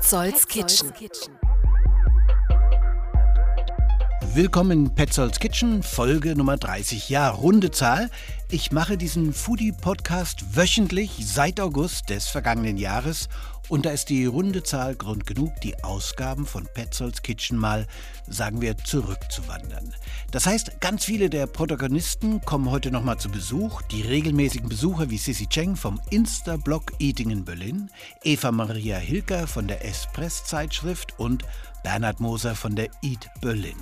Petzolds Kitchen. Willkommen in Petzolds Kitchen, Folge Nummer 30. Ja, runde Zahl. Ich mache diesen Foodie-Podcast wöchentlich seit August des vergangenen Jahres und da ist die runde Zahl Grund genug, die Ausgaben von Petzolds Kitchen mal, sagen wir, zurückzuwandern. Das heißt, ganz viele der Protagonisten kommen heute nochmal zu Besuch. Die regelmäßigen Besucher wie Sissy Cheng vom Insta-Blog Eating in Berlin, Eva Maria Hilker von der Espress-Zeitschrift und Bernhard Moser von der Eat Berlin.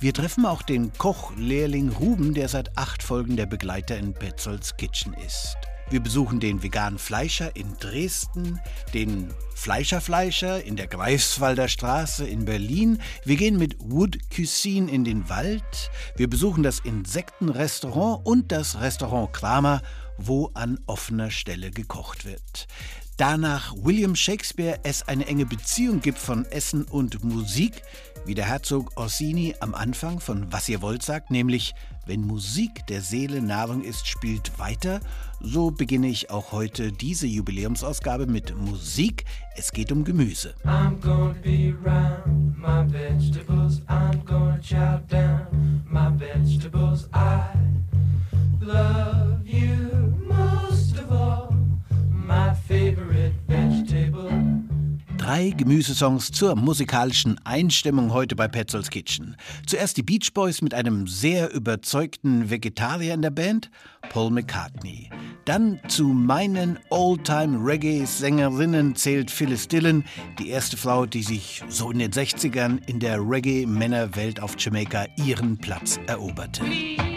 Wir treffen auch den Koch-Lehrling Ruben, der seit acht Folgen der Begleiter in Petzolds Kitchen ist. Wir besuchen den veganen Fleischer in Dresden, den Fleischerfleischer in der Greifswalder Straße in Berlin. Wir gehen mit Wood Cuisine in den Wald. Wir besuchen das Insektenrestaurant und das Restaurant Kramer, wo an offener Stelle gekocht wird. Da nach William Shakespeare es eine enge Beziehung gibt von Essen und Musik, wie der Herzog Orsini am Anfang von Was ihr wollt sagt, nämlich wenn Musik der Seele Nahrung ist, spielt weiter, so beginne ich auch heute diese Jubiläumsausgabe mit Musik. Es geht um Gemüse. I'm gonna be round my vegetables, I'm gonna chow down my vegetables. I love you most of all, my favorite. Drei Gemüsesongs zur musikalischen Einstimmung heute bei Petzolds Kitchen. Zuerst die Beach Boys mit einem sehr überzeugten Vegetarier in der Band, Paul McCartney. Dann zu meinen All-Time-Reggae-Sängerinnen zählt Phyllis Dillon, die erste Frau, die sich so in den 60ern in der Reggae-Männerwelt auf Jamaika ihren Platz eroberte. Please,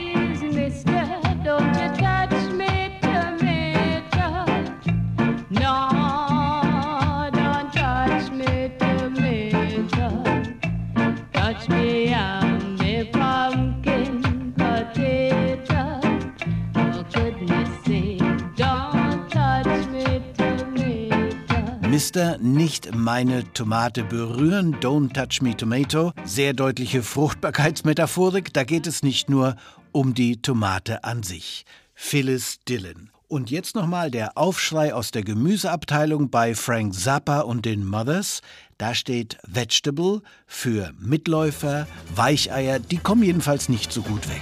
Mister, nicht meine Tomate berühren, don't touch me tomato. Sehr deutliche Fruchtbarkeitsmetaphorik, da geht es nicht nur um die Tomate an sich. Phyllis Dillon. Und jetzt nochmal der Aufschrei aus der Gemüseabteilung bei Frank Zappa und den Mothers. Da steht Vegetable für Mitläufer, Weicheier, die kommen jedenfalls nicht so gut weg.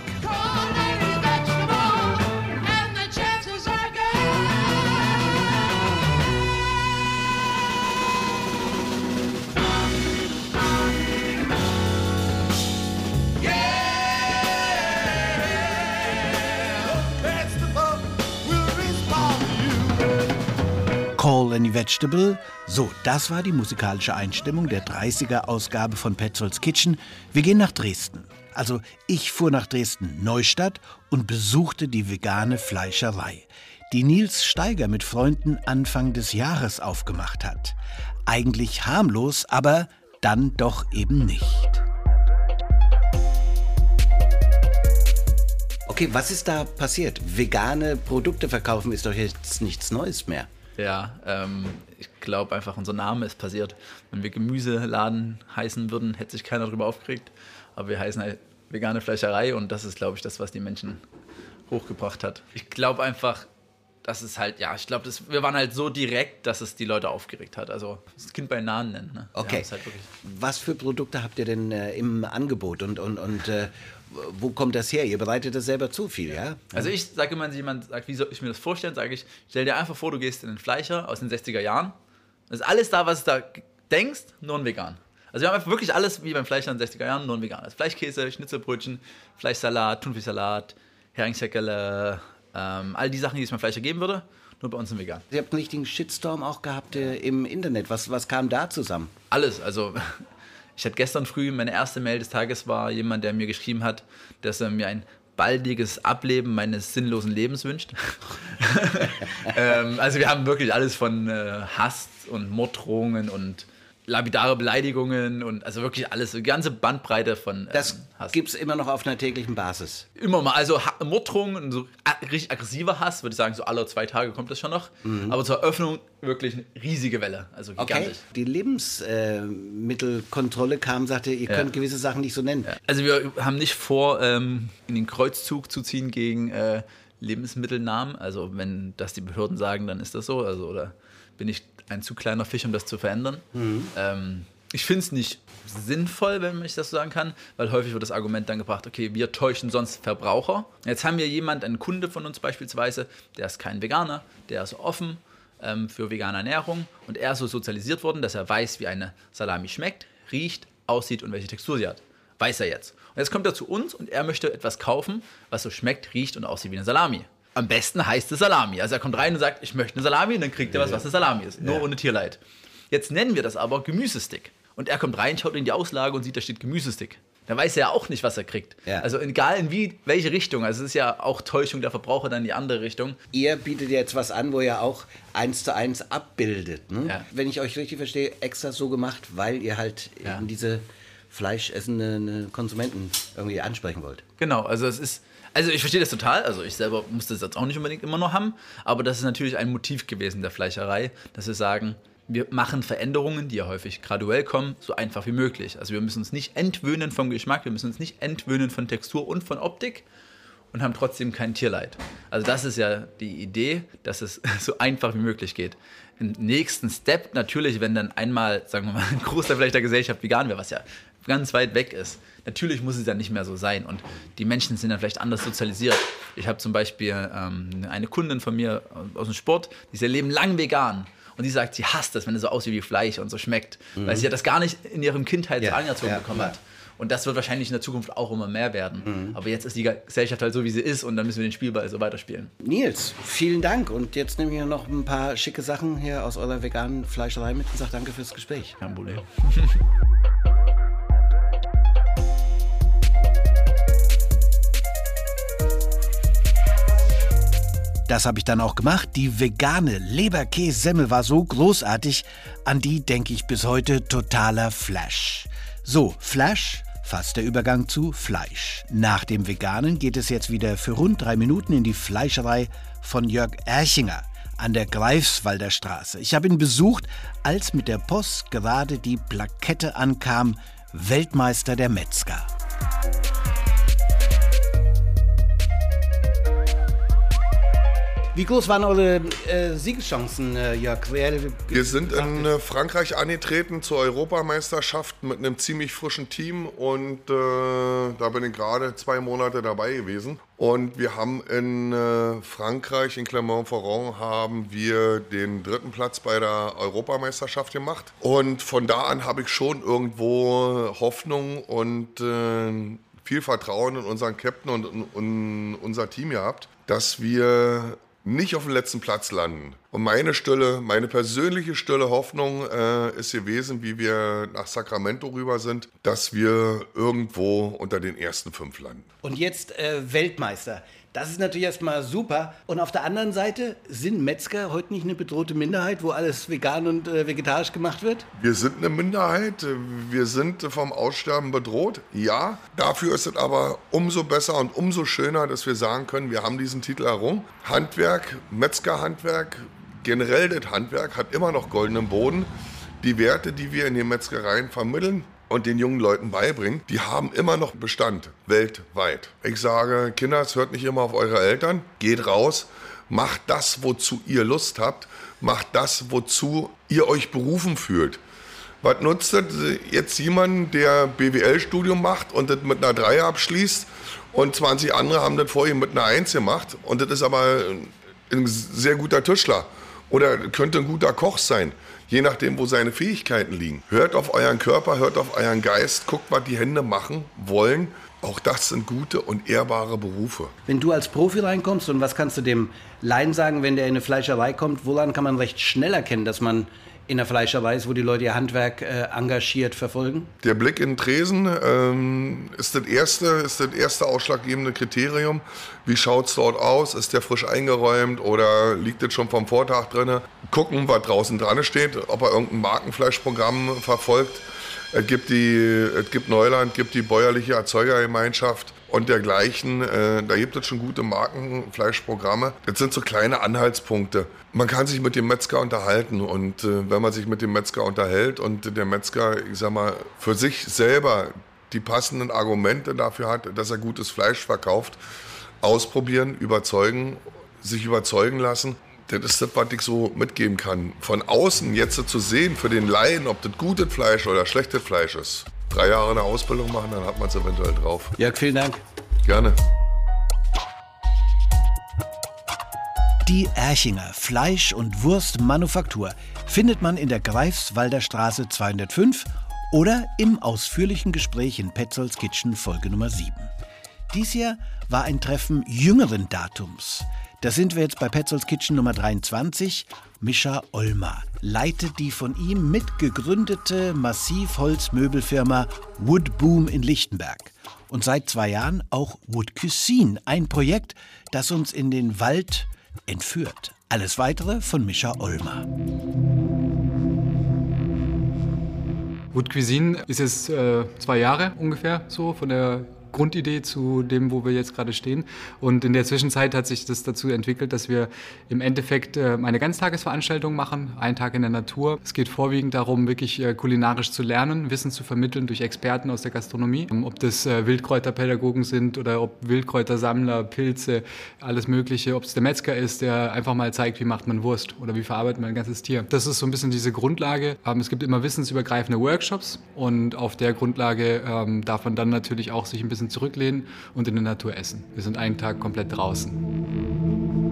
Any Vegetable. So, das war die musikalische Einstimmung der 30er-Ausgabe von Petzolds Kitchen. Wir gehen nach Dresden. Also, ich fuhr nach Dresden-Neustadt und besuchte die vegane Fleischerei, die Nils Steiger mit Freunden Anfang des Jahres aufgemacht hat. Eigentlich harmlos, aber dann doch eben nicht. Okay, was ist da passiert? Vegane Produkte verkaufen ist doch jetzt nichts Neues mehr. Ja, ähm, ich glaube einfach, unser Name ist passiert. Wenn wir Gemüseladen heißen würden, hätte sich keiner darüber aufgeregt. Aber wir heißen halt vegane Fleischerei und das ist, glaube ich, das, was die Menschen hochgebracht hat. Ich glaube einfach, dass es halt, ja, ich glaube, wir waren halt so direkt, dass es die Leute aufgeregt hat. Also das Kind bei Namen nennen. Ne? Okay. Halt was für Produkte habt ihr denn äh, im Angebot und, und, und äh, wo kommt das her? Ihr bereitet das selber zu viel, ja? Also ich sage immer, wenn jemand sagt, wie soll ich mir das vorstellen, sage ich, stell dir einfach vor, du gehst in den Fleischer aus den 60er Jahren. Das ist alles da, was du da denkst, nur ein vegan. Also wir haben einfach wirklich alles wie beim Fleischer in den 60er Jahren, nur ein vegan. Also Fleischkäse, Schnitzelbrötchen, Fleischsalat, Thunfischsalat, Heringssäckerle, ähm, all die Sachen, die es beim Fleischer geben würde, nur bei uns im Vegan. Ihr habt einen richtigen Shitstorm auch gehabt äh, im Internet. Was, was kam da zusammen? Alles. Also ich hatte gestern früh, meine erste Mail des Tages war jemand, der mir geschrieben hat, dass er mir ein baldiges Ableben meines sinnlosen Lebens wünscht. ähm, also wir haben wirklich alles von äh, Hass und Morddrohungen und lapidare Beleidigungen und also wirklich alles, die ganze Bandbreite von ähm, Das gibt es immer noch auf einer täglichen Basis. Immer mal, also Morddrohungen, so richtig aggressiver Hass, würde ich sagen, so alle zwei Tage kommt das schon noch. Mhm. Aber zur Eröffnung wirklich eine riesige Welle, also gigantisch. Okay. Die Lebensmittelkontrolle äh, kam, sagte, ihr ja. könnt gewisse Sachen nicht so nennen. Ja. Also wir haben nicht vor, ähm, in den Kreuzzug zu ziehen gegen äh, Lebensmittelnamen. Also wenn das die Behörden sagen, dann ist das so. Also oder bin ich ein zu kleiner Fisch, um das zu verändern. Mhm. Ähm, ich finde es nicht sinnvoll, wenn ich das so sagen kann, weil häufig wird das Argument dann gebracht, okay, wir täuschen sonst Verbraucher. Jetzt haben wir jemand, einen Kunde von uns beispielsweise, der ist kein Veganer, der ist offen ähm, für vegane Ernährung und er ist so sozialisiert worden, dass er weiß, wie eine Salami schmeckt, riecht, aussieht und welche Textur sie hat. Weiß er jetzt. Und jetzt kommt er zu uns und er möchte etwas kaufen, was so schmeckt, riecht und aussieht wie eine Salami. Am besten heißt es Salami. Also er kommt rein und sagt, ich möchte eine Salami und dann kriegt er was, was eine Salami ist. Nur ohne Tierleid. Jetzt nennen wir das aber Gemüsestick. Und er kommt rein, schaut in die Auslage und sieht, da steht Gemüsestick. Da weiß er ja auch nicht, was er kriegt. Ja. Also egal in wie, welche Richtung. Also es ist ja auch Täuschung der Verbraucher dann in die andere Richtung. Ihr bietet jetzt was an, wo ihr auch eins zu eins abbildet. Ne? Ja. Wenn ich euch richtig verstehe, extra so gemacht, weil ihr halt ja. in diese fleischessenden Konsumenten irgendwie ansprechen wollt. Genau, also es ist. Also ich verstehe das total. Also ich selber muss das jetzt auch nicht unbedingt immer noch haben. Aber das ist natürlich ein Motiv gewesen der Fleischerei, dass wir sagen, wir machen Veränderungen, die ja häufig graduell kommen, so einfach wie möglich. Also wir müssen uns nicht entwöhnen vom Geschmack, wir müssen uns nicht entwöhnen von Textur und von Optik und haben trotzdem kein Tierleid. Also das ist ja die Idee, dass es so einfach wie möglich geht. Im nächsten Step natürlich, wenn dann einmal, sagen wir mal, ein Großteil vielleicht der Gesellschaft vegan wäre, was ja ganz weit weg ist, natürlich muss es dann nicht mehr so sein und die Menschen sind dann vielleicht anders sozialisiert. Ich habe zum Beispiel ähm, eine Kundin von mir aus dem Sport, die ist ihr Leben lang vegan und die sagt, sie hasst das, wenn es so aussieht wie Fleisch und so schmeckt. Mhm. Weil sie ja das gar nicht in ihrem Kindheit ja, anerzogen ja, bekommen hat. Und das wird wahrscheinlich in der Zukunft auch immer mehr werden. Mhm. Aber jetzt ist die Gesellschaft halt so, wie sie ist und dann müssen wir den Spielball so weiterspielen. Nils, vielen Dank. Und jetzt nehme ich noch ein paar schicke Sachen hier aus eurer veganen Fleischerei mit und sage danke fürs Gespräch. Kein Problem. Das habe ich dann auch gemacht. Die vegane Leberkässemmel war so großartig, an die denke ich bis heute totaler Flash. So, Flash, fast der Übergang zu Fleisch. Nach dem Veganen geht es jetzt wieder für rund drei Minuten in die Fleischerei von Jörg Erchinger an der Greifswalder Straße. Ich habe ihn besucht, als mit der Post gerade die Plakette ankam, Weltmeister der Metzger. Wie groß waren eure äh, Siegeschancen, äh, Jörg? Wir sind in äh, Frankreich angetreten zur Europameisterschaft mit einem ziemlich frischen Team und äh, da bin ich gerade zwei Monate dabei gewesen. Und wir haben in äh, Frankreich, in Clermont-Ferrand, haben wir den dritten Platz bei der Europameisterschaft gemacht. Und von da an habe ich schon irgendwo Hoffnung und äh, viel Vertrauen in unseren Captain und in unser Team gehabt, dass wir nicht auf dem letzten Platz landen. Und meine Stille, meine persönliche stille Hoffnung äh, ist gewesen, wie wir nach Sacramento rüber sind, dass wir irgendwo unter den ersten fünf landen. Und jetzt äh, Weltmeister. Das ist natürlich erstmal super. Und auf der anderen Seite sind Metzger heute nicht eine bedrohte Minderheit, wo alles vegan und äh, vegetarisch gemacht wird? Wir sind eine Minderheit. Wir sind vom Aussterben bedroht. Ja, dafür ist es aber umso besser und umso schöner, dass wir sagen können, wir haben diesen Titel errungen. Handwerk, Metzgerhandwerk, generell das Handwerk hat immer noch goldenen Boden. Die Werte, die wir in den Metzgereien vermitteln, und den jungen Leuten beibringen, die haben immer noch Bestand weltweit. Ich sage, Kinder, es hört nicht immer auf eure Eltern, geht raus, macht das, wozu ihr Lust habt, macht das, wozu ihr euch berufen fühlt. Was nutzt das? Jetzt jemand, der BWL-Studium macht und das mit einer 3 abschließt und 20 andere haben das vorher mit einer 1 gemacht und das ist aber ein sehr guter Tischler oder könnte ein guter Koch sein je nachdem, wo seine Fähigkeiten liegen. Hört auf euren Körper, hört auf euren Geist, guckt, was die Hände machen wollen. Auch das sind gute und ehrbare Berufe. Wenn du als Profi reinkommst und was kannst du dem Laien sagen, wenn der in eine Fleischerei kommt, woran kann man recht schnell erkennen, dass man in der Fleischerei ist, wo die Leute ihr Handwerk äh, engagiert verfolgen? Der Blick in Tresen ähm, ist, das erste, ist das erste ausschlaggebende Kriterium. Wie schaut es dort aus? Ist der frisch eingeräumt oder liegt das schon vom Vortag drin? Gucken, was draußen dran steht, ob er irgendein Markenfleischprogramm verfolgt. Es gibt, die, es gibt Neuland, gibt die bäuerliche Erzeugergemeinschaft und dergleichen. Äh, da gibt es schon gute Markenfleischprogramme. Das sind so kleine Anhaltspunkte. Man kann sich mit dem Metzger unterhalten und äh, wenn man sich mit dem Metzger unterhält und der Metzger, ich sag mal, für sich selber die passenden Argumente dafür hat, dass er gutes Fleisch verkauft, ausprobieren, überzeugen, sich überzeugen lassen Das ist das, was ich so mitgeben kann. Von außen jetzt zu sehen, für den Laien, ob das gutes Fleisch oder schlechtes Fleisch ist. Drei Jahre eine Ausbildung machen, dann hat man es eventuell drauf. Jörg, vielen Dank. Gerne. Die Erchinger Fleisch- und Wurstmanufaktur findet man in der Greifswalder Straße 205 oder im ausführlichen Gespräch in Petzolds Kitchen Folge Nummer 7. Dies Jahr war ein Treffen jüngeren Datums. Da sind wir jetzt bei Petzolds Kitchen Nummer 23. Mischa Olmer leitet die von ihm mitgegründete Massivholzmöbelfirma Woodboom in Lichtenberg. Und seit zwei Jahren auch Wood Cuisine, ein Projekt, das uns in den Wald entführt. Alles weitere von Mischa Olmer. Wood Cuisine ist jetzt äh, zwei Jahre ungefähr so von der Grundidee zu dem, wo wir jetzt gerade stehen. Und in der Zwischenzeit hat sich das dazu entwickelt, dass wir im Endeffekt äh, eine Ganztagesveranstaltung machen, einen Tag in der Natur. Es geht vorwiegend darum, wirklich äh, kulinarisch zu lernen, Wissen zu vermitteln durch Experten aus der Gastronomie. Ob das äh, Wildkräuterpädagogen sind oder ob Wildkräutersammler, Pilze, alles Mögliche. Ob es der Metzger ist, der einfach mal zeigt, wie macht man Wurst oder wie verarbeitet man ein ganzes Tier. Das ist so ein bisschen diese Grundlage. Ähm, es gibt immer wissensübergreifende Workshops und auf der Grundlage ähm, darf man dann natürlich auch sich ein bisschen zurücklehnen und in der Natur essen. Wir sind einen Tag komplett draußen.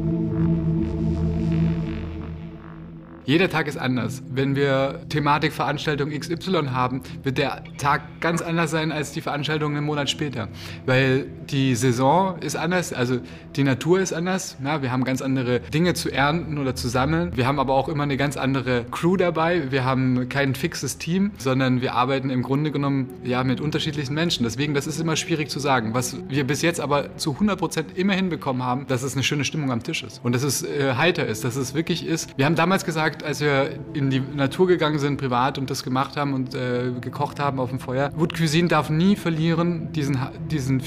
Jeder Tag ist anders. Wenn wir Thematikveranstaltung XY haben, wird der Tag ganz anders sein als die Veranstaltung einen Monat später. Weil die Saison ist anders, also die Natur ist anders. Ja, wir haben ganz andere Dinge zu ernten oder zu sammeln. Wir haben aber auch immer eine ganz andere Crew dabei. Wir haben kein fixes Team, sondern wir arbeiten im Grunde genommen ja, mit unterschiedlichen Menschen. Deswegen, das ist immer schwierig zu sagen. Was wir bis jetzt aber zu 100 Prozent immer hinbekommen haben, dass es eine schöne Stimmung am Tisch ist. Und dass es äh, heiter ist, dass es wirklich ist. Wir haben damals gesagt, gesagt, als wir in die Natur gegangen sind, privat und das gemacht haben und äh, gekocht haben auf dem Feuer, Wood Cuisine darf nie verlieren diesen, diesen,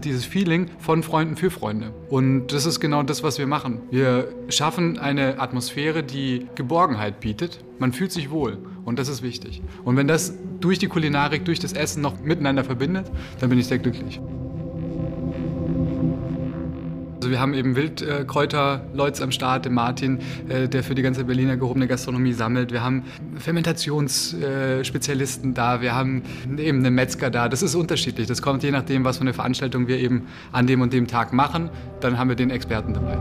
dieses Feeling von Freunden für Freunde. Und das ist genau das, was wir machen. Wir schaffen eine Atmosphäre, die Geborgenheit bietet. Man fühlt sich wohl und das ist wichtig. Und wenn das durch die Kulinarik, durch das Essen noch miteinander verbindet, dann bin ich sehr glücklich. Also wir haben eben Wildkräuter-Leutz am Start, den Martin, äh, der für die ganze Berliner gehobene Gastronomie sammelt. Wir haben Fermentationsspezialisten da, wir haben eben einen Metzger da. Das ist unterschiedlich. Das kommt je nachdem, was für eine Veranstaltung wir eben an dem und dem Tag machen. Dann haben wir den Experten dabei.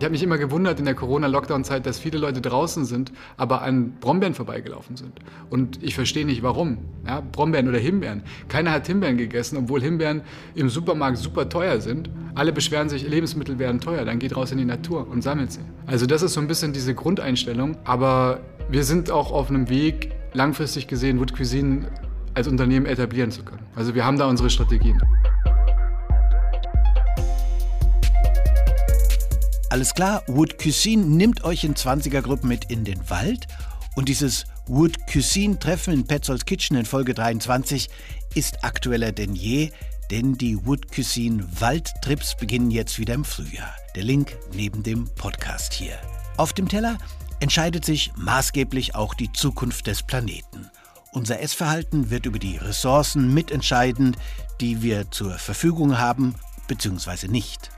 Ich habe mich immer gewundert in der Corona-Lockdown-Zeit, dass viele Leute draußen sind, aber an Brombeeren vorbeigelaufen sind. Und ich verstehe nicht, warum. Ja, Brombeeren oder Himbeeren. Keiner hat Himbeeren gegessen, obwohl Himbeeren im Supermarkt super teuer sind. Alle beschweren sich, Lebensmittel werden teuer. Dann geht raus in die Natur und sammelt sie. Also das ist so ein bisschen diese Grundeinstellung. Aber wir sind auch auf einem Weg, langfristig gesehen, Wood Cuisine als Unternehmen etablieren zu können. Also wir haben da unsere Strategien. Alles klar, Wood Cuisine nimmt euch in 20er-Gruppen mit in den Wald. Und dieses Wood Cuisine-Treffen in Petzolds Kitchen in Folge 23 ist aktueller denn je, denn die Wood Cuisine Waldtrips beginnen jetzt wieder im Frühjahr. Der Link neben dem Podcast hier. Auf dem Teller entscheidet sich maßgeblich auch die Zukunft des Planeten. Unser Essverhalten wird über die Ressourcen mitentscheidend, die wir zur Verfügung haben bzw. nicht.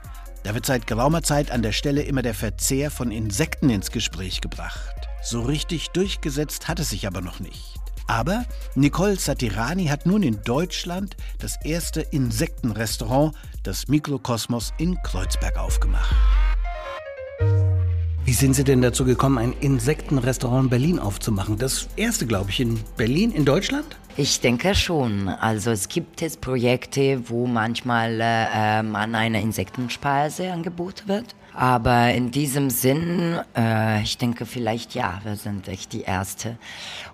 Da wird seit geraumer Zeit an der Stelle immer der Verzehr von Insekten ins Gespräch gebracht. So richtig durchgesetzt hat es sich aber noch nicht. Aber Nicole Satirani hat nun in Deutschland das erste Insektenrestaurant, das Mikrokosmos in Kreuzberg, aufgemacht. Wie sind Sie denn dazu gekommen, ein Insektenrestaurant in Berlin aufzumachen? Das erste, glaube ich, in Berlin, in Deutschland? Ich denke schon. Also es gibt es Projekte, wo manchmal äh, man eine Insektenspeise angeboten wird. Aber in diesem Sinn, äh, ich denke vielleicht ja, wir sind echt die Erste.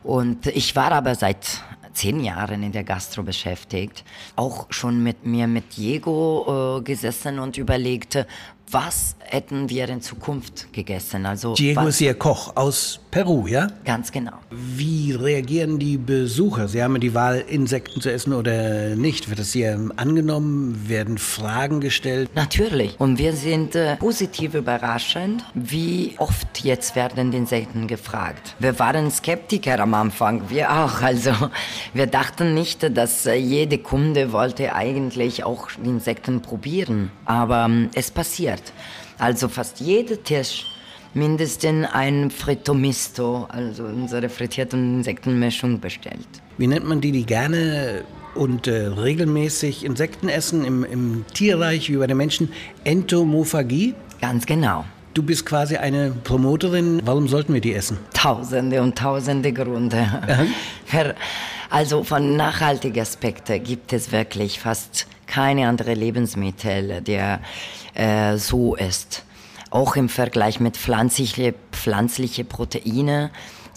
Und ich war aber seit zehn Jahren in der Gastro beschäftigt, auch schon mit mir mit Diego äh, gesessen und überlegte, was hätten wir in Zukunft gegessen? Also Diego ist Ihr Koch aus Peru, ja? Ganz genau. Wie reagieren die Besucher? Sie haben die Wahl, Insekten zu essen oder nicht. Wird das hier angenommen? Werden Fragen gestellt? Natürlich. Und wir sind äh, positiv überraschend, wie oft jetzt werden Insekten gefragt. Wir waren Skeptiker am Anfang, wir auch. Also wir dachten nicht, dass äh, jede Kunde wollte eigentlich auch Insekten probieren. Aber ähm, es passiert. Also fast jeder Tisch mindestens ein Frittomisto, also unsere frittierte Insektenmischung bestellt. Wie nennt man die, die gerne und äh, regelmäßig Insekten essen im, im Tierreich wie bei den Menschen? Entomophagie? Ganz genau. Du bist quasi eine Promoterin. Warum sollten wir die essen? Tausende und tausende Gründe. Also von nachhaltigen Aspekten gibt es wirklich fast keine andere Lebensmittel, der äh, so ist. Auch im Vergleich mit pflanzliche, pflanzliche Proteine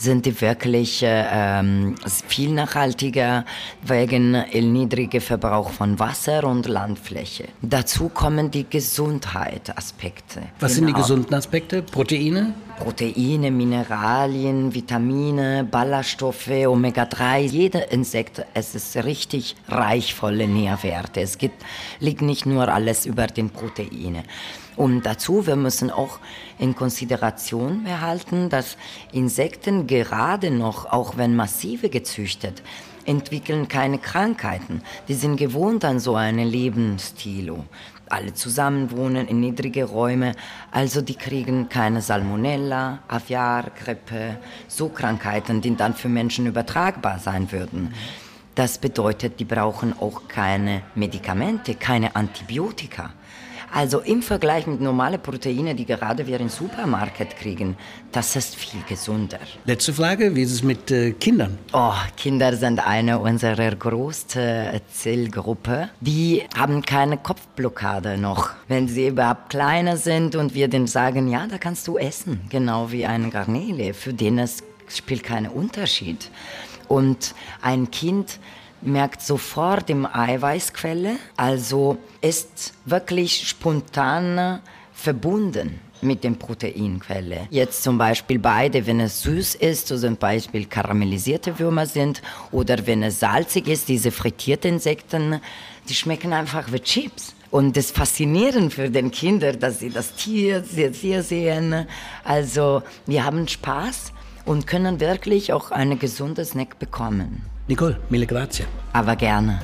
sind die wirklich äh, ähm, viel nachhaltiger wegen niedriger Verbrauch von Wasser und Landfläche. Dazu kommen die Gesundheitsaspekte. Was sind die gesunden Aspekte? Proteine? Proteine, Mineralien, Vitamine, Ballaststoffe, Omega-3. Jeder Insekt, es ist richtig reich volle Nährwerte. Es gibt, liegt nicht nur alles über den Proteine. Und dazu, wir müssen auch in Konsideration behalten, dass Insekten gerade noch, auch wenn massive gezüchtet, entwickeln keine Krankheiten. Die sind gewohnt an so einen Lebensstil. Alle zusammen wohnen in niedrige Räume, also die kriegen keine Salmonella, Aviar, Grippe, so Krankheiten, die dann für Menschen übertragbar sein würden. Das bedeutet, die brauchen auch keine Medikamente, keine Antibiotika. Also im Vergleich mit normalen Proteinen, die gerade wir im Supermarkt kriegen, das ist viel gesünder. Letzte Frage, wie ist es mit äh, Kindern? Oh, Kinder sind eine unserer größten Zielgruppe. Die haben keine Kopfblockade noch. Wenn sie überhaupt kleiner sind und wir denen sagen, ja, da kannst du essen, genau wie ein Garnele, für den es spielt keinen Unterschied. Und ein Kind merkt sofort die Eiweißquelle, also ist wirklich spontan verbunden mit der Proteinquelle. Jetzt zum Beispiel beide, wenn es süß ist, so zum Beispiel karamellisierte Würmer sind, oder wenn es salzig ist, diese frittierten Insekten, die schmecken einfach wie Chips. Und das Faszinierend für den Kinder, dass sie das Tier, das Tier sehen. Also wir haben Spaß und können wirklich auch eine gesunde Snack bekommen. Nicole, mille grazie. Aber gerne.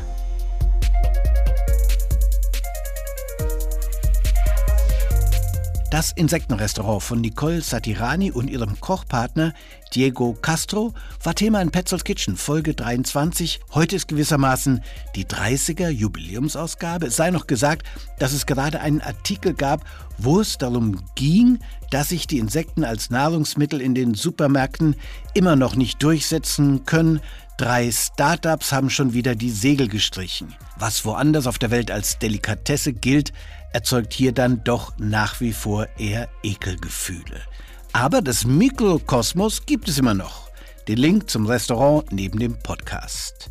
Das Insektenrestaurant von Nicole Satirani und ihrem Kochpartner Diego Castro war Thema in Petzolds Kitchen, Folge 23. Heute ist gewissermaßen die 30er Jubiläumsausgabe. Es sei noch gesagt, dass es gerade einen Artikel gab, wo es darum ging, dass sich die Insekten als Nahrungsmittel in den Supermärkten immer noch nicht durchsetzen können. Drei Startups haben schon wieder die Segel gestrichen. Was woanders auf der Welt als Delikatesse gilt, erzeugt hier dann doch nach wie vor eher Ekelgefühle. Aber das Mikrokosmos gibt es immer noch. Den Link zum Restaurant neben dem Podcast.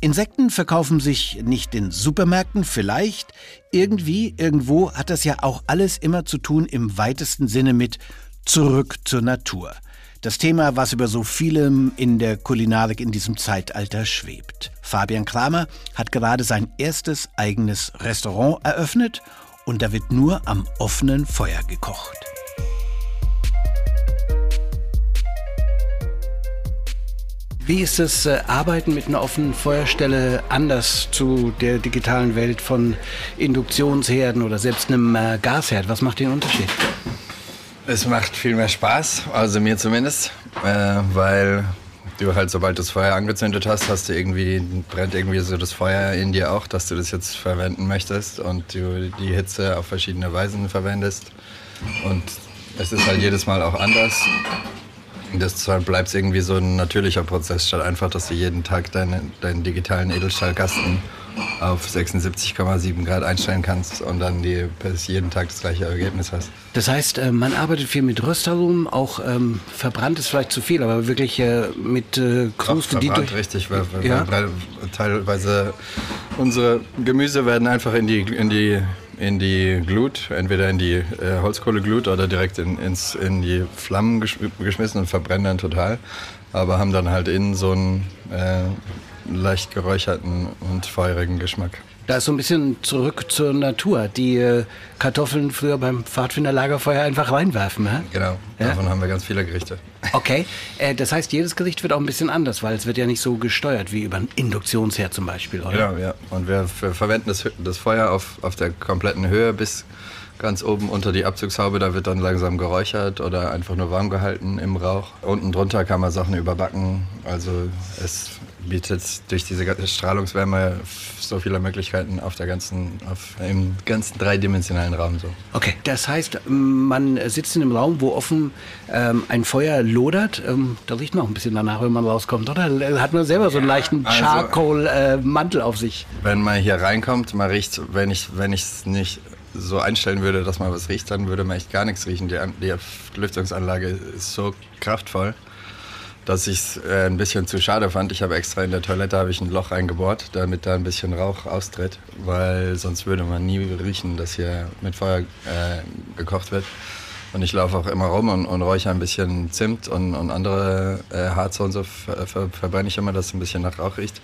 Insekten verkaufen sich nicht in Supermärkten, vielleicht. Irgendwie, irgendwo hat das ja auch alles immer zu tun im weitesten Sinne mit zurück zur Natur. Das Thema, was über so vielem in der Kulinarik in diesem Zeitalter schwebt. Fabian Kramer hat gerade sein erstes eigenes Restaurant eröffnet und da wird nur am offenen Feuer gekocht. Wie ist das äh, Arbeiten mit einer offenen Feuerstelle anders zu der digitalen Welt von Induktionsherden oder selbst einem äh, Gasherd? Was macht den Unterschied? Es macht viel mehr Spaß, also mir zumindest, äh, weil du halt, sobald du das Feuer angezündet hast, hast du irgendwie, brennt irgendwie so das Feuer in dir auch, dass du das jetzt verwenden möchtest und du die Hitze auf verschiedene Weisen verwendest. Und es ist halt jedes Mal auch anders. Deshalb bleibt es irgendwie so ein natürlicher Prozess, statt einfach, dass du jeden Tag deine, deinen digitalen Edelstahlkasten auf 76,7 Grad einstellen kannst und dann die, jeden Tag das gleiche Ergebnis hast. Das heißt, äh, man arbeitet viel mit Röstaromen, auch ähm, verbrannt ist vielleicht zu viel, aber wirklich äh, mit äh, Kruste, die durch... richtig, weil, weil, ja? weil, teilweise unsere Gemüse werden einfach in die, in die, in die Glut, entweder in die äh, Holzkohleglut oder direkt in, ins, in die Flammen geschmissen und verbrennen dann total, aber haben dann halt innen so einen äh, leicht geräucherten und feurigen Geschmack. Da ist so ein bisschen zurück zur Natur. Die äh, Kartoffeln früher beim Pfadfinderlagerfeuer einfach reinwerfen. Hä? Genau, Ja? davon haben wir ganz viele Gerichte. Okay, äh, das heißt, jedes Gericht wird auch ein bisschen anders, weil es wird ja nicht so gesteuert wie über ein Induktionsherd zum Beispiel, oder? Genau, ja. Und wir, verwenden das, das Feuer auf, auf der kompletten Höhe bis ganz oben unter die Abzugshaube. Da wird dann langsam geräuchert oder einfach nur warm gehalten im Rauch. Unten drunter kann man Sachen überbacken. Also es bietet durch diese Strahlungswärme so viele Möglichkeiten auf der ganzen, auf, im ganzen dreidimensionalen Raum so. Okay, das heißt, man sitzt in einem Raum, wo offen ähm, ein Feuer lodert. Ähm, da riecht man auch ein bisschen danach, wenn man rauskommt, oder? Hat man selber so einen leichten also- Charcoal-Mantel auf sich. Wenn man hier reinkommt, man riecht, wenn ich wenn ich es nicht so einstellen würde, dass man was riecht, dann würde man echt gar nichts riechen. Die, die Lüftungsanlage ist so kraftvoll, dass ich es äh, ein bisschen zu schade fand. Ich habe extra in der Toilette habe ich ein Loch reingebohrt, damit da ein bisschen Rauch austritt, weil sonst würde man nie riechen, dass hier mit Feuer äh, gekocht wird. Und ich laufe auch immer rum und, und räuche ein bisschen Zimt und, und andere äh, Harze und so ver, ver, verbrenne ich immer, dass es ein bisschen nach Rauch riecht.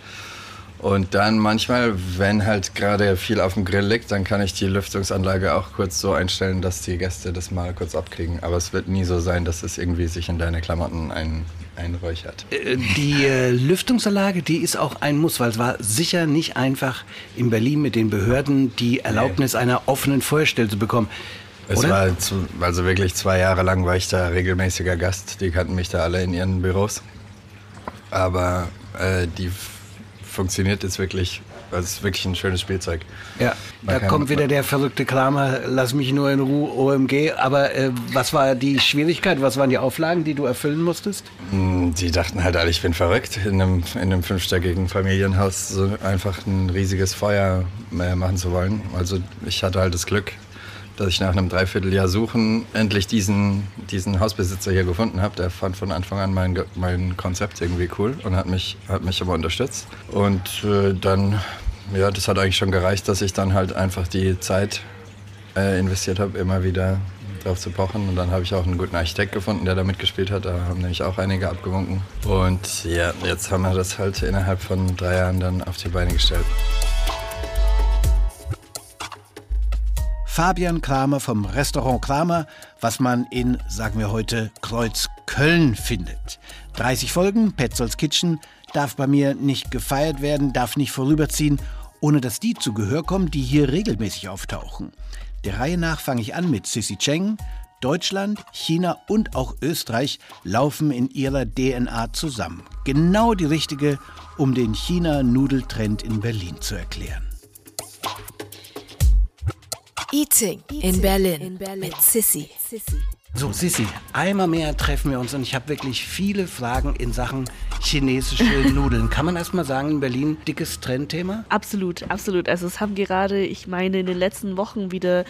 Und dann manchmal, wenn halt gerade viel auf dem Grill liegt, dann kann ich die Lüftungsanlage auch kurz so einstellen, dass die Gäste das mal kurz abkriegen. Aber es wird nie so sein, dass es irgendwie sich in deine Klamotten ein, einräuchert. Äh, Die äh, Lüftungsanlage, die ist auch ein Muss, weil es war sicher nicht einfach in Berlin mit den Behörden die Erlaubnis einer offenen Feuerstelle zu bekommen. Es Oder? war zu, also wirklich zwei Jahre lang war ich da regelmäßiger Gast. Die kannten mich da alle in ihren Büros. Aber äh, die funktioniert jetzt wirklich, also es ist wirklich ein schönes Spielzeug. Ja, Man da kommt wieder der verrückte Kramer, lass mich nur in Ruhe, OMG. Aber äh, was war die Schwierigkeit, was waren die Auflagen, die du erfüllen musstest? Mm, Die dachten halt alle, ich bin verrückt, in einem, in einem fünfstöckigen Familienhaus so einfach ein riesiges Feuer äh, machen zu wollen. Also ich hatte halt das Glück, dass ich nach einem Dreivierteljahr Suchen endlich diesen, diesen Hausbesitzer hier gefunden habe. Der fand von Anfang an mein, mein Konzept irgendwie cool und hat mich, hat mich aber unterstützt. Und äh, dann, ja, das hat eigentlich schon gereicht, dass ich dann halt einfach die Zeit äh, investiert habe, immer wieder drauf zu pochen. Und dann habe ich auch einen guten Architekt gefunden, der da mitgespielt hat. Da haben nämlich auch einige abgewunken. Und ja, jetzt haben wir das halt innerhalb von drei Jahren dann auf die Beine gestellt. Fabian Kramer vom Restaurant Kramer, was man in, sagen wir heute, Kreuzköln findet. 30 Folgen, Petzolds Kitchen, darf bei mir nicht gefeiert werden, darf nicht vorüberziehen, ohne dass die zu Gehör kommen, die hier regelmäßig auftauchen. Der Reihe nach fange ich an mit Sissy Cheng. Deutschland, China und auch Österreich laufen in ihrer DNA zusammen. Genau die richtige, um den China-Nudeltrend in Berlin zu erklären. Eating in Berlin mit Sissy. So, Sissi, einmal mehr treffen wir uns und ich habe wirklich viele Fragen in Sachen chinesische Nudeln. Kann man erst mal sagen, in Berlin dickes Trendthema? Absolut, absolut. Also es haben gerade, ich meine, in den letzten Wochen wieder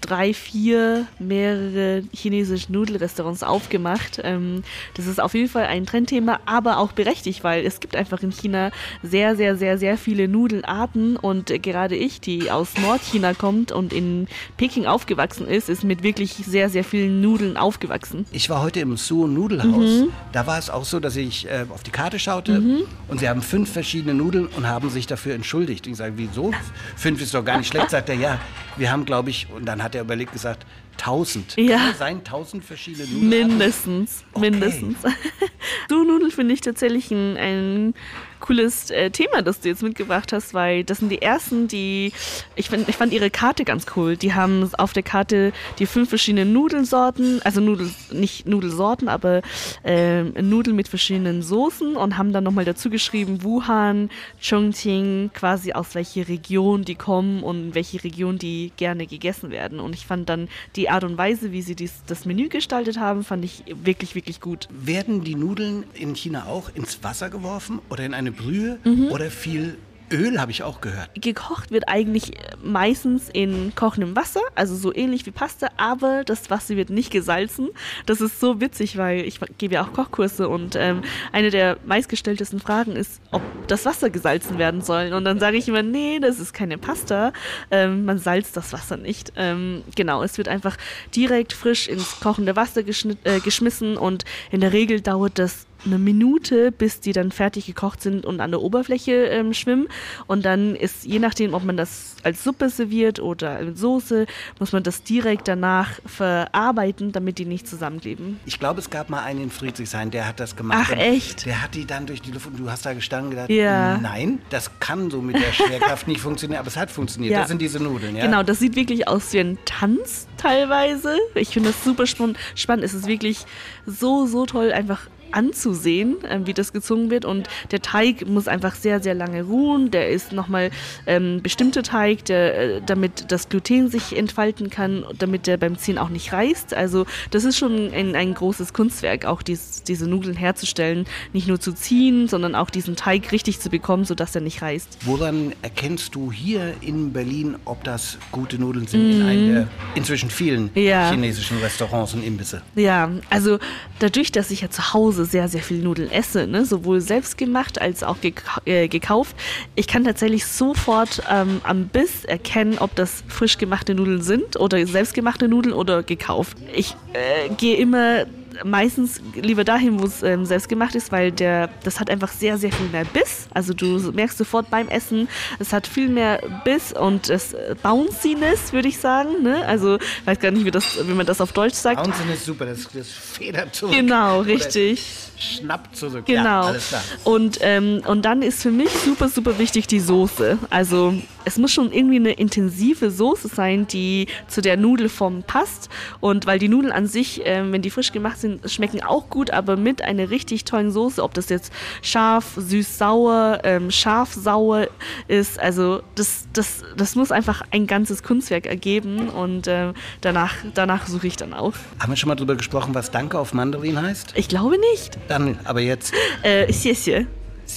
drei, vier, mehrere chinesische Nudelrestaurants aufgemacht. Ähm, das ist auf jeden Fall ein Trendthema, aber auch berechtigt, weil es gibt einfach in China sehr, sehr, sehr, sehr viele Nudelarten und gerade ich, die aus Nordchina kommt und in Peking aufgewachsen ist, ist mit wirklich sehr, sehr vielen Nudeln aufgewachsen. Ich war heute im Suo Nudelhaus. Da war es auch so, dass ich äh, auf die Karte schaute und sie haben fünf verschiedene Nudeln und haben sich dafür entschuldigt. Ich sage, wieso? Fünf ist doch gar nicht schlecht. Sagt er, ja, wir haben, glaube ich, und dann hat er überlegt gesagt, tausend. Ja. Kann sein, tausend verschiedene Nudeln? Mindestens, Okay. mindestens. Sunudeln finde ich tatsächlich ein, ein cooles äh, Thema, das du jetzt mitgebracht hast, weil das sind die ersten, die ich fand, ich fand ihre Karte ganz cool. Die haben auf der Karte die fünf verschiedenen Nudelsorten, also Nudel, nicht Nudelsorten, aber ähm, Nudeln mit verschiedenen Soßen und haben dann nochmal dazu geschrieben, Wuhan, Chongqing, quasi aus welcher Region die kommen und in welche Region die gerne gegessen werden. Und ich fand dann die Art und Weise, wie sie dies, das Menü gestaltet haben, fand ich wirklich, wirklich gut. Werden die Nudeln in China auch ins Wasser geworfen oder in eine Brühe Mhm. oder viel Öl, habe ich auch gehört. Gekocht wird eigentlich meistens in kochendem Wasser, also so ähnlich wie Pasta, aber das Wasser wird nicht gesalzen. Das ist so witzig, weil ich gebe ja auch Kochkurse und ähm, eine der meistgestelltesten Fragen ist, ob das Wasser gesalzen werden soll. Und dann sage ich immer, nee, das ist keine Pasta. Ähm, man salzt das Wasser nicht. Ähm, genau, es wird einfach direkt frisch ins kochende Wasser äh, geschmissen und in der Regel dauert das eine Minute, bis die dann fertig gekocht sind und an der Oberfläche ähm, schwimmen. Und dann ist, je nachdem, ob man das als Suppe serviert oder mit Soße, muss man das direkt danach verarbeiten, damit die nicht zusammenkleben. Ich glaube, es gab mal einen in Friedrichshain, der hat das gemacht. Ach, echt? Der hat die dann durch die Luft und du hast da gestanden und gedacht, Ja. nein, das kann so mit der Schwerkraft nicht funktionieren, aber es hat funktioniert. Ja. Das sind diese Nudeln, ja? Genau, das sieht wirklich aus wie ein Tanz teilweise. Ich finde das super spannend. Es ist wirklich so, so toll, einfach anzusehen, ähm, wie das gezogen wird. Und der Teig muss einfach sehr, sehr lange ruhen. Der ist nochmal ähm, bestimmter Teig, der, äh, damit das Gluten sich entfalten kann, damit der beim Ziehen auch nicht reißt. Also das ist schon ein, ein großes Kunstwerk, auch dies, diese Nudeln herzustellen. Nicht nur zu ziehen, sondern auch diesen Teig richtig zu bekommen, sodass er nicht reißt. Woran erkennst du hier in Berlin, ob das gute Nudeln sind in einem der inzwischen vielen Mhm. Ja. chinesischen Restaurants und Imbisse? Ja, also dadurch, dass ich ja zu Hause sehr, sehr viel Nudeln esse, ne, sowohl selbst gemacht als auch geka äh, gekauft, ich kann tatsächlich sofort ähm, am Biss erkennen, ob das frisch gemachte Nudeln sind oder selbstgemachte Nudeln oder gekauft. Ich äh, gehe immer meistens lieber dahin, wo es ähm, selbst gemacht ist, weil der, das hat einfach sehr, sehr viel mehr Biss. Also du merkst sofort beim Essen, es hat viel mehr Biss und es äh, Bounciness, würde ich sagen. Ne? Also ich weiß gar nicht, wie, das, wie man das auf Deutsch sagt. Bouncen ist super, das, das federt zurück. Genau, richtig. Schnappt zurück. Genau. Ja. Und, ähm, und dann ist für mich super, super wichtig die Soße. Also es muss schon irgendwie eine intensive Soße sein, die zu der Nudelform passt. Und weil die Nudeln an sich, ähm, wenn die frisch gemacht sind, schmecken auch gut, aber mit einer richtig tollen Soße, ob das jetzt scharf, süß-sauer, ähm, scharf-sauer ist, also das, das, das muss einfach ein ganzes Kunstwerk ergeben und ähm, danach, danach suche ich dann auch. Haben wir schon mal drüber gesprochen, was Danke auf Mandarin heißt? Ich glaube nicht. Dann aber jetzt Äh, Xie Xie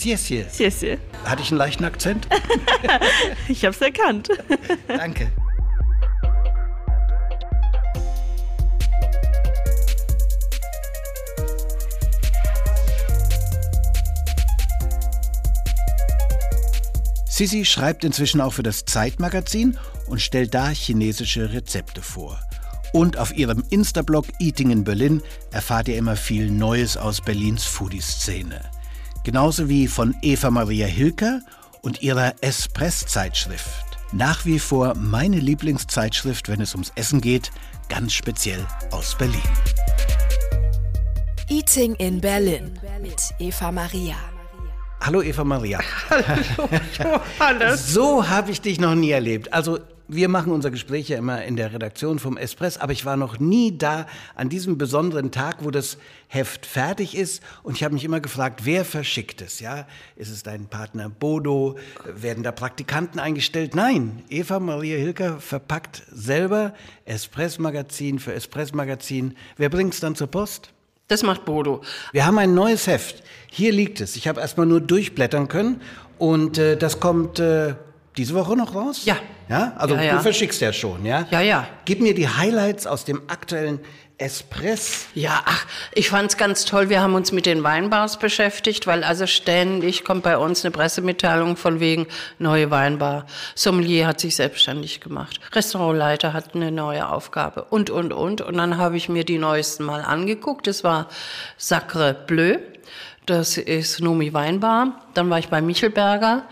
Xie. Hatte ich einen leichten Akzent? Ich habe es erkannt. Danke. Sisi schreibt inzwischen auch für das Zeitmagazin und stellt da chinesische Rezepte vor. Und auf ihrem Insta-Blog Eating in Berlin erfahrt ihr immer viel Neues aus Berlins Foodie-Szene. Genauso wie von Eva Maria Hilker und ihrer Espress-Zeitschrift. Nach wie vor meine Lieblingszeitschrift, wenn es ums Essen geht, ganz speziell aus Berlin. Eating in Berlin mit Eva Maria. Hallo Eva Maria. Hallo. So habe ich dich noch nie erlebt. Also wir machen unser Gespräch ja immer in der Redaktion vom Espress, aber ich war noch nie da an diesem besonderen Tag, wo das Heft fertig ist. Und ich habe mich immer gefragt, wer verschickt es? Ja, ist es dein Partner Bodo? Werden da Praktikanten eingestellt? Nein, Eva Maria Hilker verpackt selber Espress-Magazin für Espress-Magazin. Wer bringt es dann zur Post? Das macht Bodo. Wir haben ein neues Heft. Hier liegt es. Ich habe erstmal nur durchblättern können und äh, das kommt äh, diese Woche noch raus? Ja. Ja, also Ja, ja. du verschickst ja schon, ja? Ja, ja. Gib mir die Highlights aus dem aktuellen Espress. Ja, ach, ich fand's ganz toll. Wir haben uns mit den Weinbars beschäftigt, weil also ständig kommt bei uns eine Pressemitteilung von wegen neue Weinbar. Sommelier hat sich selbstständig gemacht. Restaurantleiter hat eine neue Aufgabe und, und, und. Und dann habe ich mir die neuesten mal angeguckt. Das war Sacre Bleu. Das ist Nomi Weinbar. Dann war ich bei Michelberger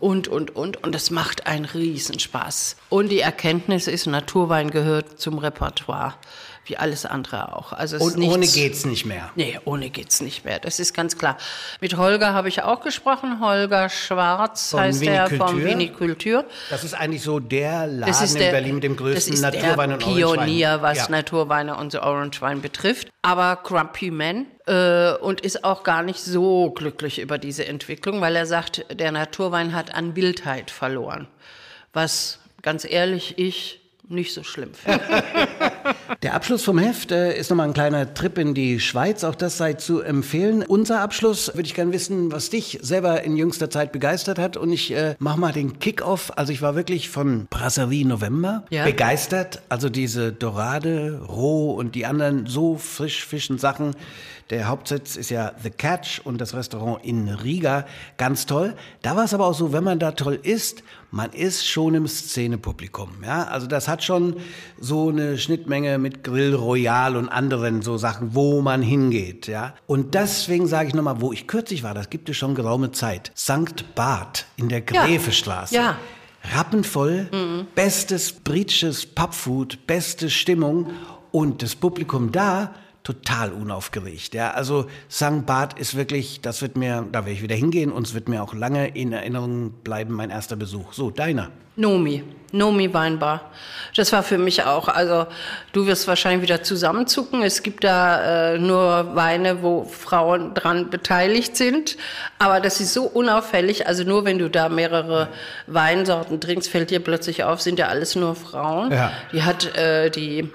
und, und, und. Und es macht einen Riesenspaß. Und die Erkenntnis ist, Naturwein gehört zum Repertoire. Wie alles andere auch. Also Und ohne nichts- geht's nicht mehr. Nee, ohne geht's nicht mehr. Das ist ganz klar. Mit Holger habe ich auch gesprochen. Holger Schwarz Von heißt er vom Vinikultur? Das ist eigentlich so der Laden ist in der, Berlin mit dem größten Naturwein der und Pionier, Orangewein. was ja. Naturweine und Orangewein betrifft. Aber Grumpy Man äh, und ist auch gar nicht so glücklich über diese Entwicklung, weil er sagt, der Naturwein hat an Wildheit verloren. Was, ganz ehrlich, ich nicht so schlimm finde. Der Abschluss vom Heft äh, ist nochmal ein kleiner Trip in die Schweiz. Auch das sei zu empfehlen. Unser Abschluss würde ich gerne wissen, was dich selber in jüngster Zeit begeistert hat. Und ich äh, mache mal den Kick-Off. Also ich war wirklich von Brasserie November Ja. begeistert. Also diese Dorade, Roh und die anderen so frisch fischen Sachen, Der Hauptsitz ist ja The Catch und das Restaurant in Riga. Ganz toll. Da war es aber auch so, wenn man da toll isst, man ist schon im Szenepublikum. Ja? Also das hat schon so eine Schnittmenge mit Grill Royal und anderen so Sachen, wo man hingeht. Ja? Und deswegen sage ich nochmal, wo ich kürzlich war, das gibt es schon geraume Zeit. St. Barth in der Gräfestraße. Ja. ja rappenvoll, mhm. bestes britisches Pubfood, beste Stimmung und das Publikum da total unaufgeregt. Ja, also St. Barth ist wirklich, das wird mir, da werde ich wieder hingehen und es wird mir auch lange in Erinnerung bleiben, mein erster Besuch. So, deiner. Nomi, Nomi Weinbar. Das war für mich auch, also du wirst wahrscheinlich wieder zusammenzucken. Es gibt da äh, nur Weine, wo Frauen dran beteiligt sind, aber das ist so unauffällig. Also nur wenn du da mehrere Weinsorten trinkst, fällt dir plötzlich auf, sind ja alles nur Frauen. Ja. Die hat äh, die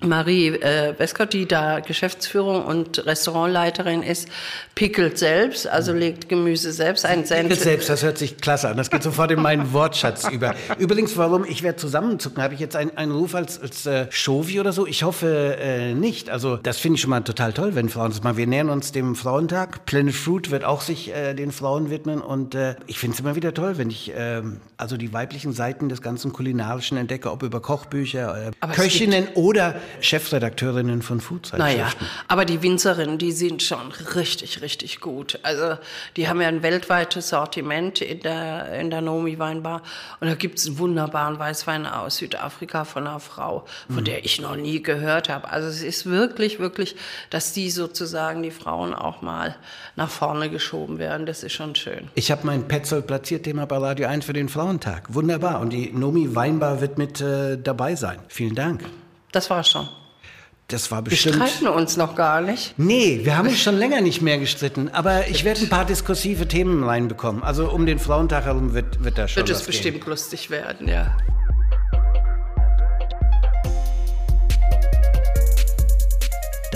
Marie äh, Westcott, die da Geschäftsführung und Restaurantleiterin ist, pickelt selbst, also mhm. legt Gemüse selbst ein. Pickelt selbst, das hört sich klasse an. Das geht sofort in meinen Wortschatz über. Übrigens, warum ich werde zusammenzucken, habe ich jetzt einen, einen Ruf als, als äh, Chauvi oder so? Ich hoffe äh, nicht. Also das finde ich schon mal total toll, wenn Frauen das machen. Wir nähern uns dem Frauentag. Planet Fruit wird auch sich äh, den Frauen widmen und äh, ich finde es immer wieder toll, wenn ich äh, also die weiblichen Seiten des ganzen Kulinarischen entdecke, ob über Kochbücher, äh, Köchinnen oder Chefredakteurinnen von Foodzeitschriften. Naja, aber die Winzerinnen, die sind schon richtig, richtig gut. Also die haben ja ein weltweites Sortiment in der, in der Nomi Weinbar. Und da gibt es einen wunderbaren Weißwein aus Südafrika von einer Frau, von mhm. der ich noch nie gehört habe. Also es ist wirklich, wirklich, dass die sozusagen, die Frauen auch mal nach vorne geschoben werden. Das ist schon schön. Ich habe mein Petzold platziert Thema bei Radio 1 für den Frauentag. Wunderbar. Und die Nomi Weinbar wird mit äh, dabei sein. Vielen Dank. Das war schon. Das war bestimmt. Wir streiten uns noch gar nicht. Nee, wir haben uns schon länger nicht mehr gestritten. Aber ich werde ein paar diskursive Themen reinbekommen. Also um den Frauentag herum wird, wird da schon. Wird es bestimmt gehen. lustig werden, ja.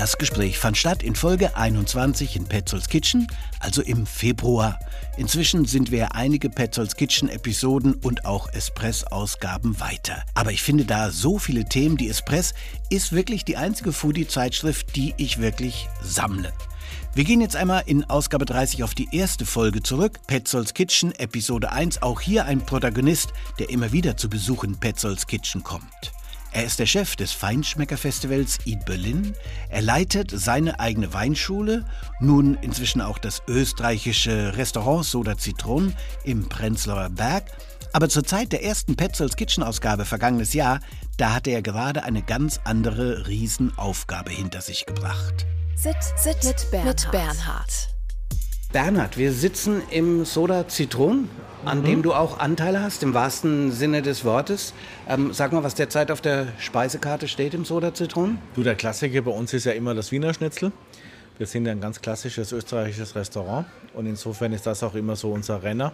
Das Gespräch fand statt in Folge 21 in Petzolds Kitchen, also im Februar. Inzwischen sind wir einige Petzolds Kitchen Episoden und auch Espress-Ausgaben weiter. Aber ich finde da so viele Themen. Die Espress ist wirklich die einzige Foodie-Zeitschrift, die ich wirklich sammle. Wir gehen jetzt einmal in Ausgabe 30 auf die erste Folge zurück. Petzolds Kitchen, Episode 1. Auch hier ein Protagonist, der immer wieder zu Besuch in Petzolds Kitchen kommt. Er ist der Chef des Feinschmecker-Festivals Eat Berlin. Er leitet seine eigene Weinschule, nun inzwischen auch das österreichische Restaurant Soda Zitron im Prenzlauer Berg. Aber zur Zeit der ersten Petzolds Kitchen-Ausgabe vergangenes Jahr, da hatte er gerade eine ganz andere Riesenaufgabe hinter sich gebracht. Sit, sit mit Bernhard. Mit Bernhard. Bernhard, wir sitzen im Soda Zitron, an mhm. dem du auch Anteile hast, im wahrsten Sinne des Wortes. Ähm, sag mal, was derzeit auf der Speisekarte steht im Soda Zitron? Du, der Klassiker bei uns ist ja immer das Wiener Schnitzel. Wir sind ja ein ganz klassisches österreichisches Restaurant und insofern ist das auch immer so unser Renner.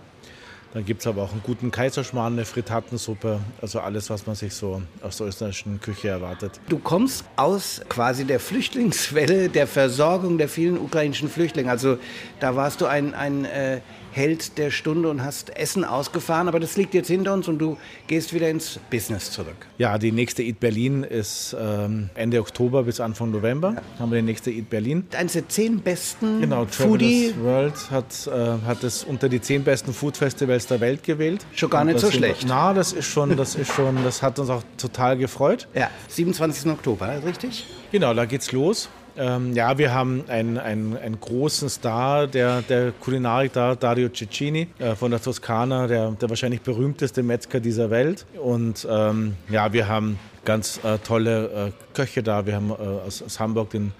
Dann gibt es aber auch einen guten Kaiserschmarrn, eine Frittatensuppe, also alles, was man sich so aus der österreichischen Küche erwartet. Du kommst aus quasi der Flüchtlingswelle, der Versorgung der vielen ukrainischen Flüchtlinge. Also da warst du ein, ein äh, Held der Stunde und hast Essen ausgefahren, aber das liegt jetzt hinter uns und du gehst wieder ins Business zurück. Ja, die nächste Eat Berlin ist ähm, Ende Oktober bis Anfang November. Ja. Haben wir die nächste Eat Berlin. Eines der zehn besten genau, Foodie World hat, äh, hat es unter die zehn besten Food Festivals der Welt gewählt. Schon gar nicht so schlecht. Na, das ist schon, das ist schon, das hat uns auch total gefreut. Ja, 27. Oktober, richtig? Genau, da geht's los. Ähm, ja, wir haben einen, einen, einen großen Star der, der Kulinarik da, Dario Cecchini äh, von der Toskana, der, der wahrscheinlich berühmteste Metzger dieser Welt. Und ähm, ja, wir haben ganz äh, tolle äh, Köche da. Wir haben äh, aus, aus, Hamburg den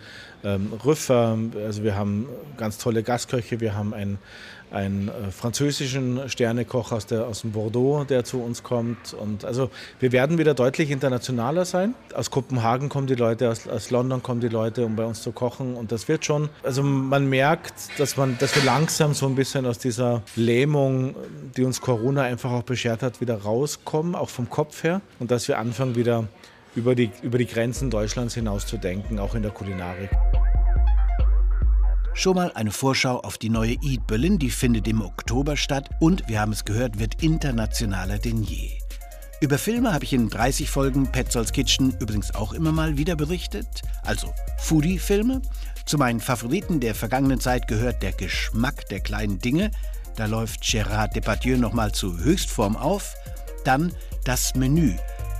ähm, Rüffer, also wir haben ganz tolle Gastköche. Wir haben einen einen äh, französischen Sternekoch aus, der, aus dem Bordeaux, der zu uns kommt. Und also wir werden wieder deutlich internationaler sein. Aus Kopenhagen kommen die Leute, aus, aus London kommen die Leute, um bei uns zu kochen. Und das wird schon, also man merkt, dass, man, dass wir langsam so ein bisschen aus dieser Lähmung, die uns Corona einfach auch beschert hat, wieder rauskommen, auch vom Kopf her. Und dass wir anfangen wieder über die, über die Grenzen Deutschlands hinaus zu denken, auch in der Kulinarik. Schon mal eine Vorschau auf die neue Eat Berlin, die findet im Oktober statt und, wir haben es gehört, wird internationaler denn je. Über Filme habe ich in 30 Folgen Petzolds Kitchen übrigens auch immer mal wieder berichtet. Also Foodie-Filme. Zu meinen Favoriten der vergangenen Zeit gehört der Geschmack der kleinen Dinge. Da läuft Gérard Depardieu nochmal zu Höchstform auf. Dann das Menü.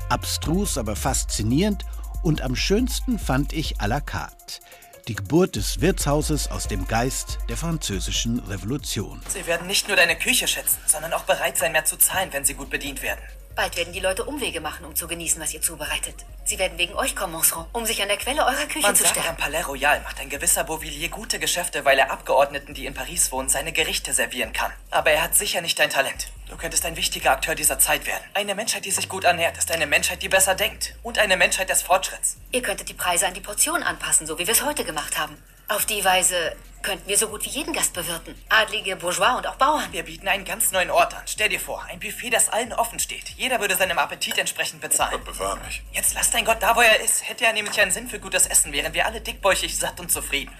Abstrus, aber faszinierend. Und am schönsten fand ich à la carte. Die Geburt des Wirtshauses aus dem Geist der französischen Revolution. Sie werden nicht nur deine Küche schätzen, sondern auch bereit sein, mehr zu zahlen, wenn sie gut bedient werden. Bald werden die Leute Umwege machen, um zu genießen, was ihr zubereitet. Sie werden wegen euch kommen, Monstron, um sich an der Quelle eurer Küche Man zu stärken. am Palais Royal macht ein gewisser Beauvillier gute Geschäfte, weil er Abgeordneten, die in Paris wohnen, seine Gerichte servieren kann. Aber er hat sicher nicht dein Talent. Du könntest ein wichtiger Akteur dieser Zeit werden. Eine Menschheit, die sich gut ernährt, ist eine Menschheit, die besser denkt. Und eine Menschheit des Fortschritts. Ihr könntet die Preise an die Portion anpassen, so wie wir es heute gemacht haben. Auf die Weise könnten wir so gut wie jeden Gast bewirten. Adlige, Bourgeois und auch Bauern. Wir bieten einen ganz neuen Ort an. Stell dir vor, ein Buffet, das allen offen steht. Jeder würde seinem Appetit entsprechend bezahlen. Bewahr mich. Jetzt lass dein Gott da, wo er ist. Hätte er nämlich einen Sinn für gutes Essen, wären wir alle dickbäuchig, satt und zufrieden.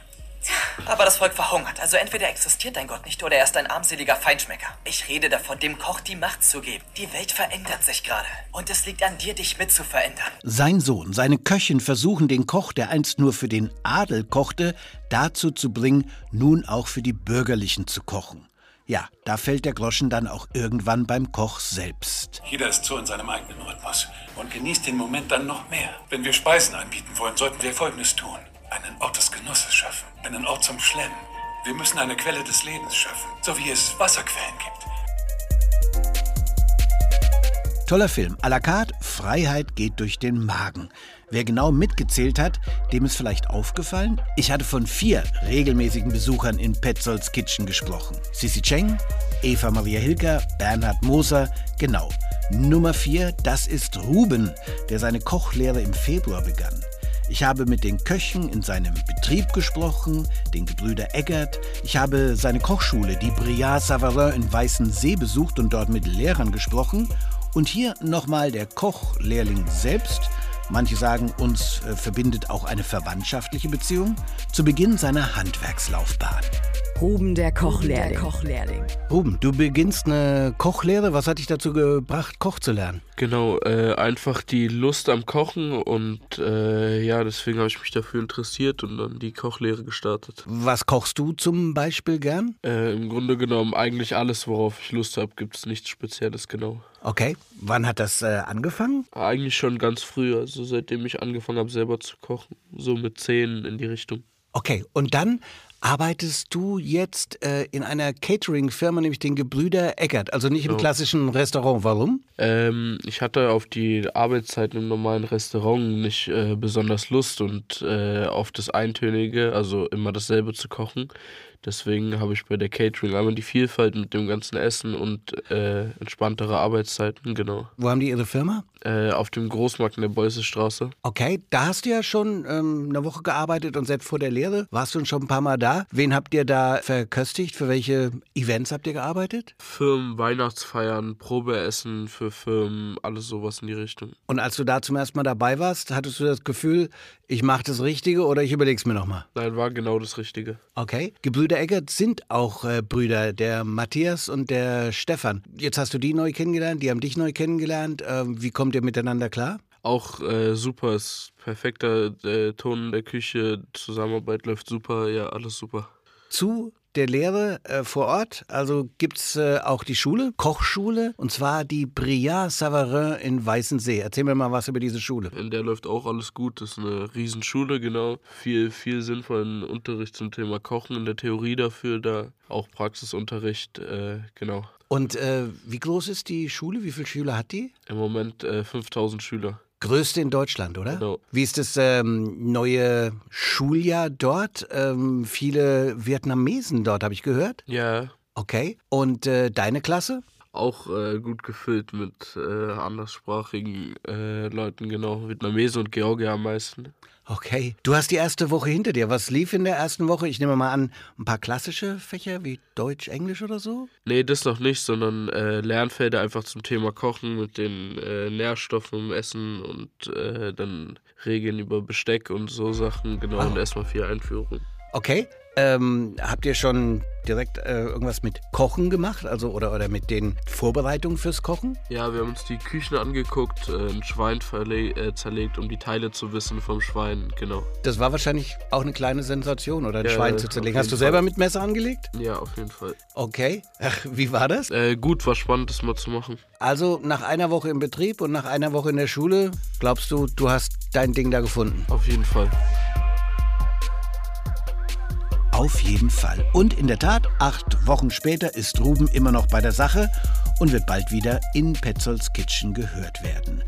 Aber das Volk verhungert, also entweder existiert dein Gott nicht oder er ist ein armseliger Feinschmecker. Ich rede davon, dem Koch die Macht zu geben. Die Welt verändert sich gerade. Und es liegt an dir, dich mit zu verändern. Sein Sohn, seine Köchin versuchen den Koch, der einst nur für den Adel kochte, dazu zu bringen, nun auch für die Bürgerlichen zu kochen. Ja, da fällt der Groschen dann auch irgendwann beim Koch selbst. Jeder ist so in seinem eigenen Rhythmus und genießt den Moment dann noch mehr. Wenn wir Speisen anbieten wollen, sollten wir Folgendes tun. Einen Ort des Genusses schaffen. Einen Ort zum Schlemmen. Wir müssen eine Quelle des Lebens schaffen. So wie es Wasserquellen gibt. Toller Film. À la carte, Freiheit geht durch den Magen. Wer genau mitgezählt hat, dem ist vielleicht aufgefallen, ich hatte von vier regelmäßigen Besuchern in Petzolds Kitchen gesprochen. Sissi Cheng, Eva Maria Hilker, Bernhard Moser, genau. Nummer vier, das ist Ruben, der seine Kochlehre im Februar begann. Ich habe mit den Köchen in seinem Betrieb gesprochen, den Gebrüder Eggert. Ich habe seine Kochschule, die Briard Savarin in Weißensee besucht und dort mit Lehrern gesprochen. Und hier nochmal der Kochlehrling selbst. Manche sagen, uns äh, verbindet auch eine verwandtschaftliche Beziehung. Zu Beginn seiner Handwerkslaufbahn. Ruben der Kochlehrling. Ruben, du beginnst eine Kochlehre. Was hat dich dazu gebracht, Koch zu lernen? Genau, äh, einfach die Lust am Kochen und äh, ja, deswegen habe ich mich dafür interessiert und dann die Kochlehre gestartet. Was kochst du zum Beispiel gern? Äh, Im Grunde genommen eigentlich alles, worauf ich Lust habe, gibt es nichts Spezielles genau. Okay, wann hat das äh, angefangen? Eigentlich schon ganz früh, also seitdem ich angefangen habe, selber zu kochen. So mit zehn in die Richtung. Okay, und dann arbeitest du jetzt äh, in einer Catering-Firma, nämlich den Gebrüder Eckert, also nicht im Genau. klassischen Restaurant. Warum? Ähm, ich hatte auf die Arbeitszeiten im normalen Restaurant nicht äh, besonders Lust und äh, auf das Eintönige, also immer dasselbe zu kochen. Deswegen habe ich bei der Catering einmal die Vielfalt mit dem ganzen Essen und äh, entspanntere Arbeitszeiten, genau. Wo haben die ihre Firma? Äh, auf dem Großmarkt in der Beussestraße. Okay, da hast du ja schon ähm, eine Woche gearbeitet und selbst vor der Lehre warst du schon ein paar Mal da. Wen habt ihr da verköstigt? Für welche Events habt ihr gearbeitet? Firmen, Weihnachtsfeiern, Probeessen für Firmen, alles sowas in die Richtung. Und als du da zum ersten Mal dabei warst, hattest du das Gefühl, ich mache das Richtige oder ich überleg's mir nochmal? Nein, war genau das Richtige. Okay. Gebrüder Eckert sind auch äh, Brüder, der Matthias und der Stefan. Jetzt hast du die neu kennengelernt, die haben dich neu kennengelernt. Ähm, wie kommt ihr miteinander klar? Auch äh, super, ist perfekter äh, Ton in der Küche, Zusammenarbeit läuft super, ja, alles super. Zu der Lehre äh, vor Ort, also gibt's äh, auch die Schule, Kochschule, und zwar die Briard Savarin in Weißensee. Erzähl mir mal was über diese Schule. In der läuft auch alles gut, das ist eine Riesenschule, genau. Viel, viel sinnvollen Unterricht zum Thema Kochen in der Theorie dafür, da auch Praxisunterricht, äh, genau. Und äh, wie groß ist die Schule? Wie viele Schüler hat die? Im Moment äh, 5000 Schüler. Größte in Deutschland, oder? Genau. Wie ist das ähm, neue Schuljahr dort? Ähm, viele Vietnamesen dort, habe ich gehört. Ja, Okay. Und äh, deine Klasse? Auch äh, gut gefüllt mit äh, anderssprachigen äh, Leuten, genau. Vietnamesen und Georgier am meisten. Okay. Du hast die erste Woche hinter dir. Was lief in der ersten Woche? Ich nehme mal an, ein paar klassische Fächer wie Deutsch, Englisch oder so? Nee, das noch nicht, sondern äh, Lernfelder einfach zum Thema Kochen mit den äh, Nährstoffen im Essen und äh, dann Regeln über Besteck und so Sachen, genau, Ah. und erstmal vier Einführungen. Okay. Ähm, habt ihr schon direkt äh, irgendwas mit Kochen gemacht? Also oder, oder mit den Vorbereitungen fürs Kochen? Ja, wir haben uns die Küchen angeguckt, äh, ein Schwein äh, zerlegt, um die Teile zu wissen vom Schwein, genau. Das war wahrscheinlich auch eine kleine Sensation, oder ein ja, Schwein zu zerlegen. Hast du selber Fall. mit Messer angelegt? Ja, auf jeden Fall. Okay. Ach, wie war das? Äh, gut, war spannend, das mal zu machen. Also nach einer Woche im Betrieb und nach einer Woche in der Schule, glaubst du, du hast dein Ding da gefunden? Auf jeden Fall. Auf jeden Fall. Und in der Tat, acht Wochen später ist Ruben immer noch bei der Sache und wird bald wieder in Petzolds Kitchen gehört werden.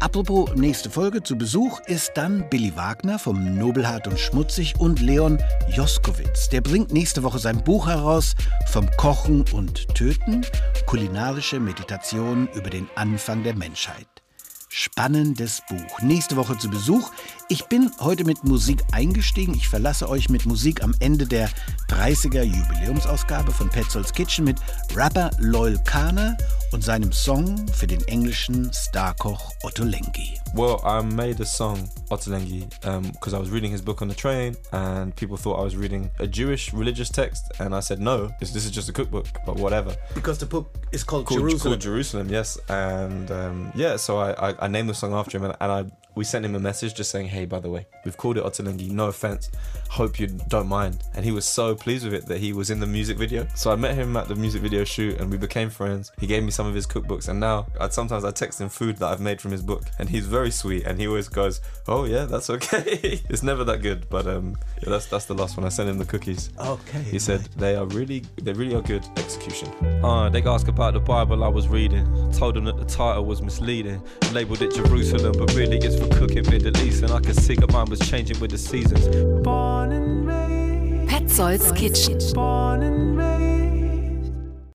Apropos nächste Folge zu Besuch ist dann Billy Wagner vom Nobelhart und Schmutzig und Leon Joskowitz. Der bringt nächste Woche sein Buch heraus vom Kochen und Töten, kulinarische Meditation über den Anfang der Menschheit spannendes Buch. Nächste Woche zu Besuch. Ich bin heute mit Musik eingestiegen. Ich verlasse euch mit Musik am Ende der 30er Jubiläumsausgabe von Petzolds Kitchen mit Rapper Loyal Kana und seinem Song für den englischen Starkoch Otto Lengi. Well, I made a song, Ottolenghi, because um, I was reading his book on the train and people thought I was reading a Jewish religious text. And I said, no, this, this is just a cookbook, but whatever. Because the book is called, called Jerusalem. Called Jerusalem, yes. And um, yeah, so I, I, I, named the song after him and, and I we sent him a message just saying, hey, by the way, we've called it Ottolenghi, no offense. Hope you don't mind. And he was so pleased with it that he was in the music video. So I met him at the music video shoot and we became friends. He gave me some of his cookbooks and now I'd, sometimes I text him food that I've made from his book and he's very sweet and he always goes, oh yeah, that's okay. it's never that good, but um, yeah, that's that's the last one. I sent him the cookies. Okay. He said they are really, they really are good execution. Uh, they asked about the Bible I was reading. Told them that the title was misleading. Labeled it Jerusalem, but really it's for cooking Middle East, and I could see that mine was changing with the seasons. Petzolds Kitchen.